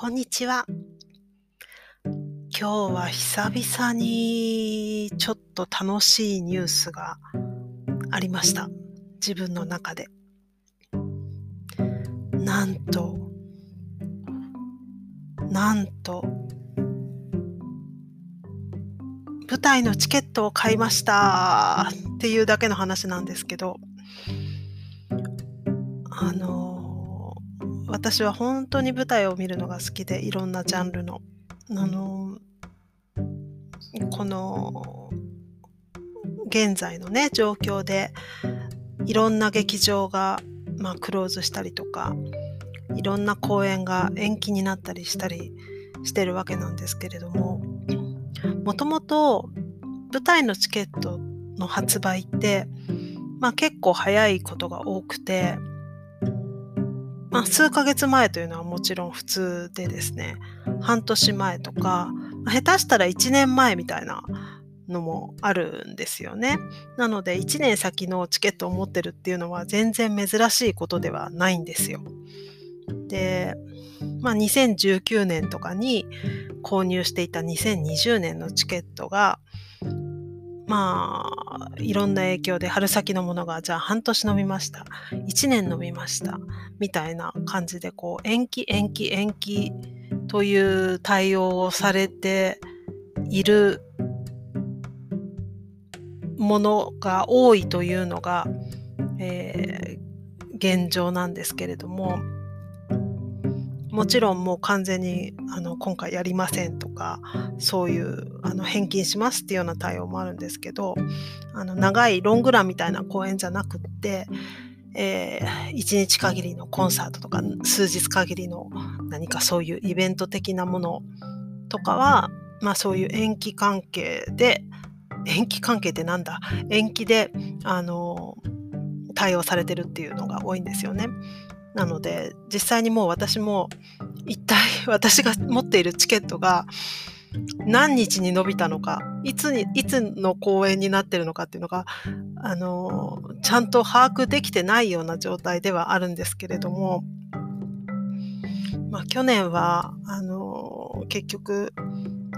こんにちは。今日は久々にちょっと楽しいニュースがありました。自分の中で。なんと、なんと、舞台のチケットを買いましたっていうだけの話なんですけど、あの私は本当に舞台を見るのが好きでいろんなジャンルの。あのこの現在のね状況でいろんな劇場が、まあ、クローズしたりとかいろんな公演が延期になったりしたりしてるわけなんですけれどももともと舞台のチケットの発売って、まあ、結構早いことが多くて、まあ、数ヶ月前というのはもちろん普通でですね半年前とか下手したら1年前みたいなのもあるんですよね。なので1年先のチケットを持ってるっていうのは全然珍しいことではないんですよ。で、まあ、2019年とかに購入していた2020年のチケットがまあいろんな影響で春先のものがじゃあ半年伸びました。1年伸びました。みたいな感じでこう延期延期延期という対応をされているものが多いというのが、えー、現状なんですけれども。もちろんもう完全にあの今回やりませんとかそういうあの返金しますっていうような対応もあるんですけどあの長いロングランみたいな公演じゃなくって、えー、1日限りのコンサートとか数日限りの何かそういうイベント的なものとかは、まあ、そういう延期関係で延期関係ってなんだ？延期であの対応されてるっていうのが多いんですよね。なので実際にもう私も一体 私が持っているチケットが何日に伸びたのかいつにいつの公演になってるのかっていうのがあのちゃんと把握できてないような状態ではあるんですけれども、まあ、去年はあの結局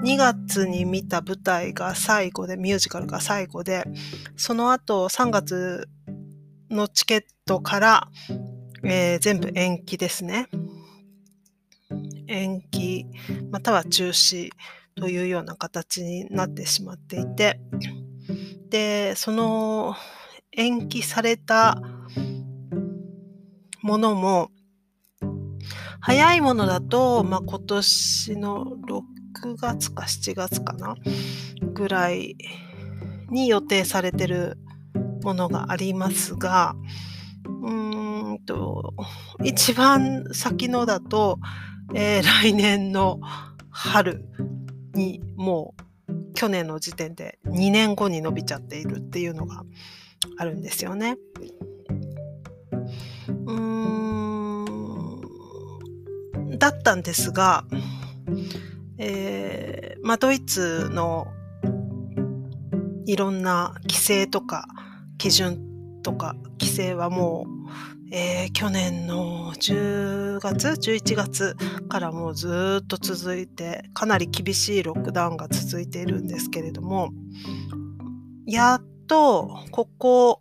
2月に見た舞台が最後でミュージカルが最後でその後3月のチケットからえー、全部延期ですね。延期または中止というような形になってしまっていてでその延期されたものも早いものだと、まあ、今年の6月か7月かなぐらいに予定されてるものがありますがうんと、一番先のだと、えー、来年の春にもう去年の時点で2年後に伸びちゃっているっていうのがあるんですよね。うーんだったんですが、えーまあ、ドイツのいろんな規制とか基準とか規制はもう、えー、去年の10月11月からもうずっと続いてかなり厳しいロックダウンが続いているんですけれどもやっとここ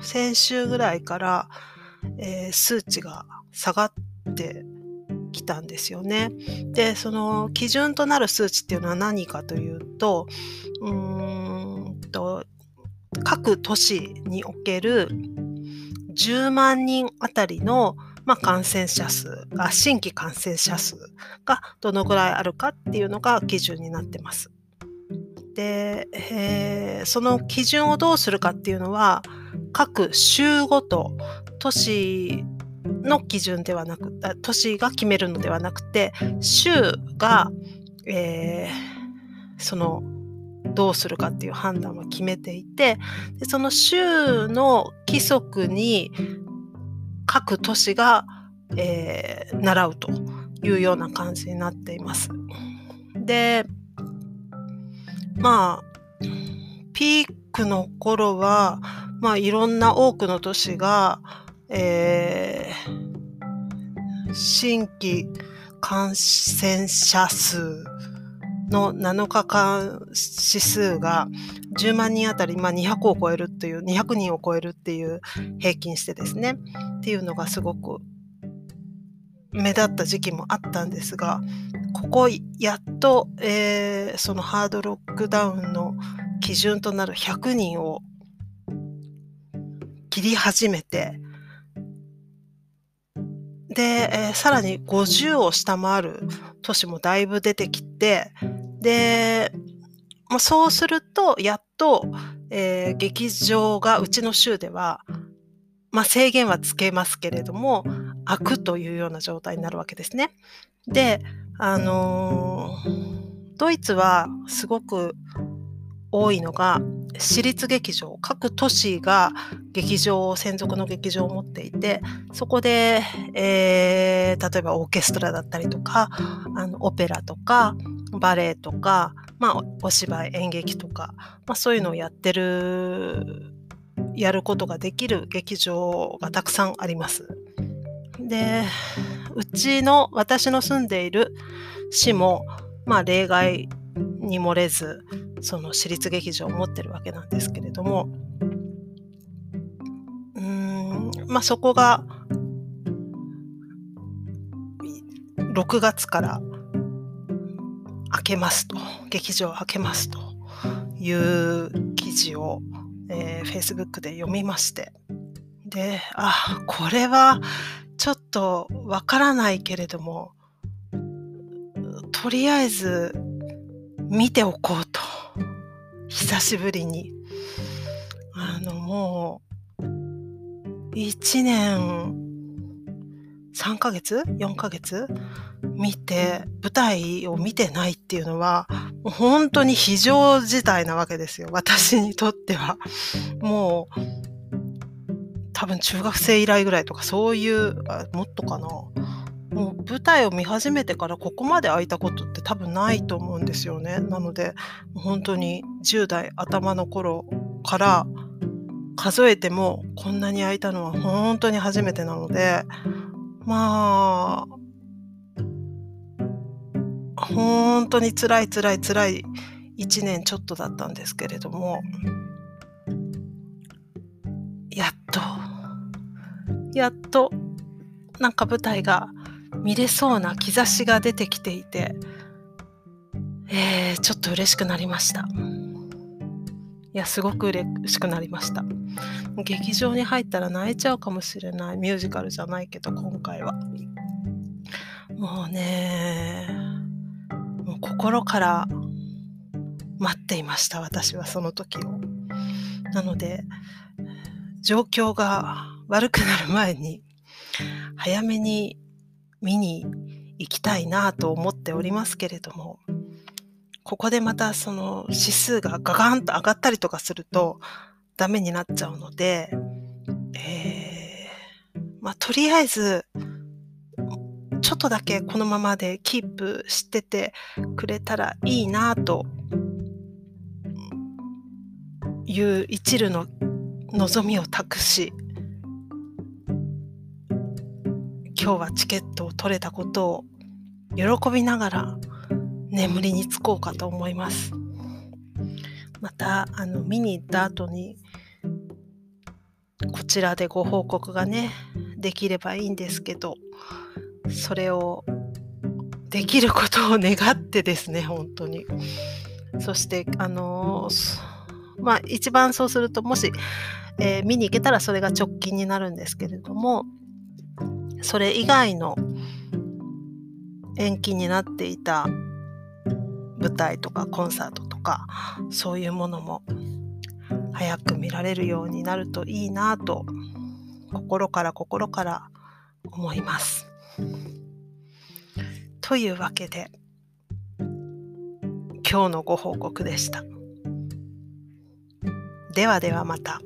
先週ぐらいから、えー、数値が下がってきたんですよね。でその基準となる数値っていうのは何かというとうーん各都市における10万人あたりの、まあ、感染者数が新規感染者数がどのぐらいあるかっていうのが基準になってます。で、えー、その基準をどうするかっていうのは各州ごと都市の基準ではなく都市が決めるのではなくて州が、えー、そのどうするかっていう判断は決めていてでその州の規則に各都市が、えー、習うというような感じになっています。でまあピークの頃は、まあ、いろんな多くの都市が、えー、新規感染者数の7日間指数が10万人あたり、まあ、200を超えるっていう200人を超えるっていう平均してですね。っていうのがすごく目立った時期もあったんですがここやっと、えー、そのハードロックダウンの基準となる100人を切り始めてで、えー、さらに50を下回る都市もだいぶ出てきてで、まあ、そうするとやっと、えー、劇場がうちの州では、まあ、制限はつけますけれども開くというような状態になるわけですね。で、あのー、ドイツはすごく多いのが私立劇場各都市が劇場専属の劇場を持っていてそこで、えー、例えばオーケストラだったりとかあのオペラとかバレエとか、まあ、お芝居演劇とか、まあ、そういうのをやってるやることができる劇場がたくさんあります。でうちの私の住んでいる市も、まあ、例外に漏れずその私立劇場を持ってるわけなんですけれども。うんまあそこが6月から開けますと。劇場開けますという記事を、えー、Facebook で読みまして。であこれはちょっとわからないけれどもとりあえず見ておこうと。久しぶりに。あのもう1年3ヶ月 ?4 ヶ月？見て舞台を見てないっていうのはもう本当に非常事態なわけですよ。私にとっては。もう多分中学生以来ぐらいとかそういうもっとかな。もう舞台を見始めてからここまで空いたことって多分ないと思うんですよね。なので本当に10代頭の頃から数えてもこんなに空いたのは本当に初めてなのでまあ本当につらいつらいつらい1年ちょっとだったんですけれどもやっとやっとなんか舞台が見れそうな兆しが出てきていて、えー、ちょっと嬉しくなりました。いや、すごく嬉しくなりました。劇場に入ったら泣いちゃうかもしれない。ミュージカルじゃないけど、今回は。もうね、もう心から待っていました、私はその時を。なので、状況が悪くなる前に、早めに見に行きたいなと思っておりますけれどもここでまたその指数がガガンと上がったりとかするとダメになっちゃうので、えー、まあ、とりあえずちょっとだけこのままでキープしててくれたらいいなという一縷の望みを託し今日はチケットを取れたことを喜びながら眠りにつこうかと思います。またあの見に行った後にこちらでご報告がねできればいいんですけどそれをできることを願ってですね本当にそしてあのまあ一番そうするともし、えー、見に行けたらそれが直近になるんですけれどもそれ以外の延期になっていた舞台とかコンサートとかそういうものも早く見られるようになるといいなと心から心から思います。というわけで今日のご報告でした。ではではまた。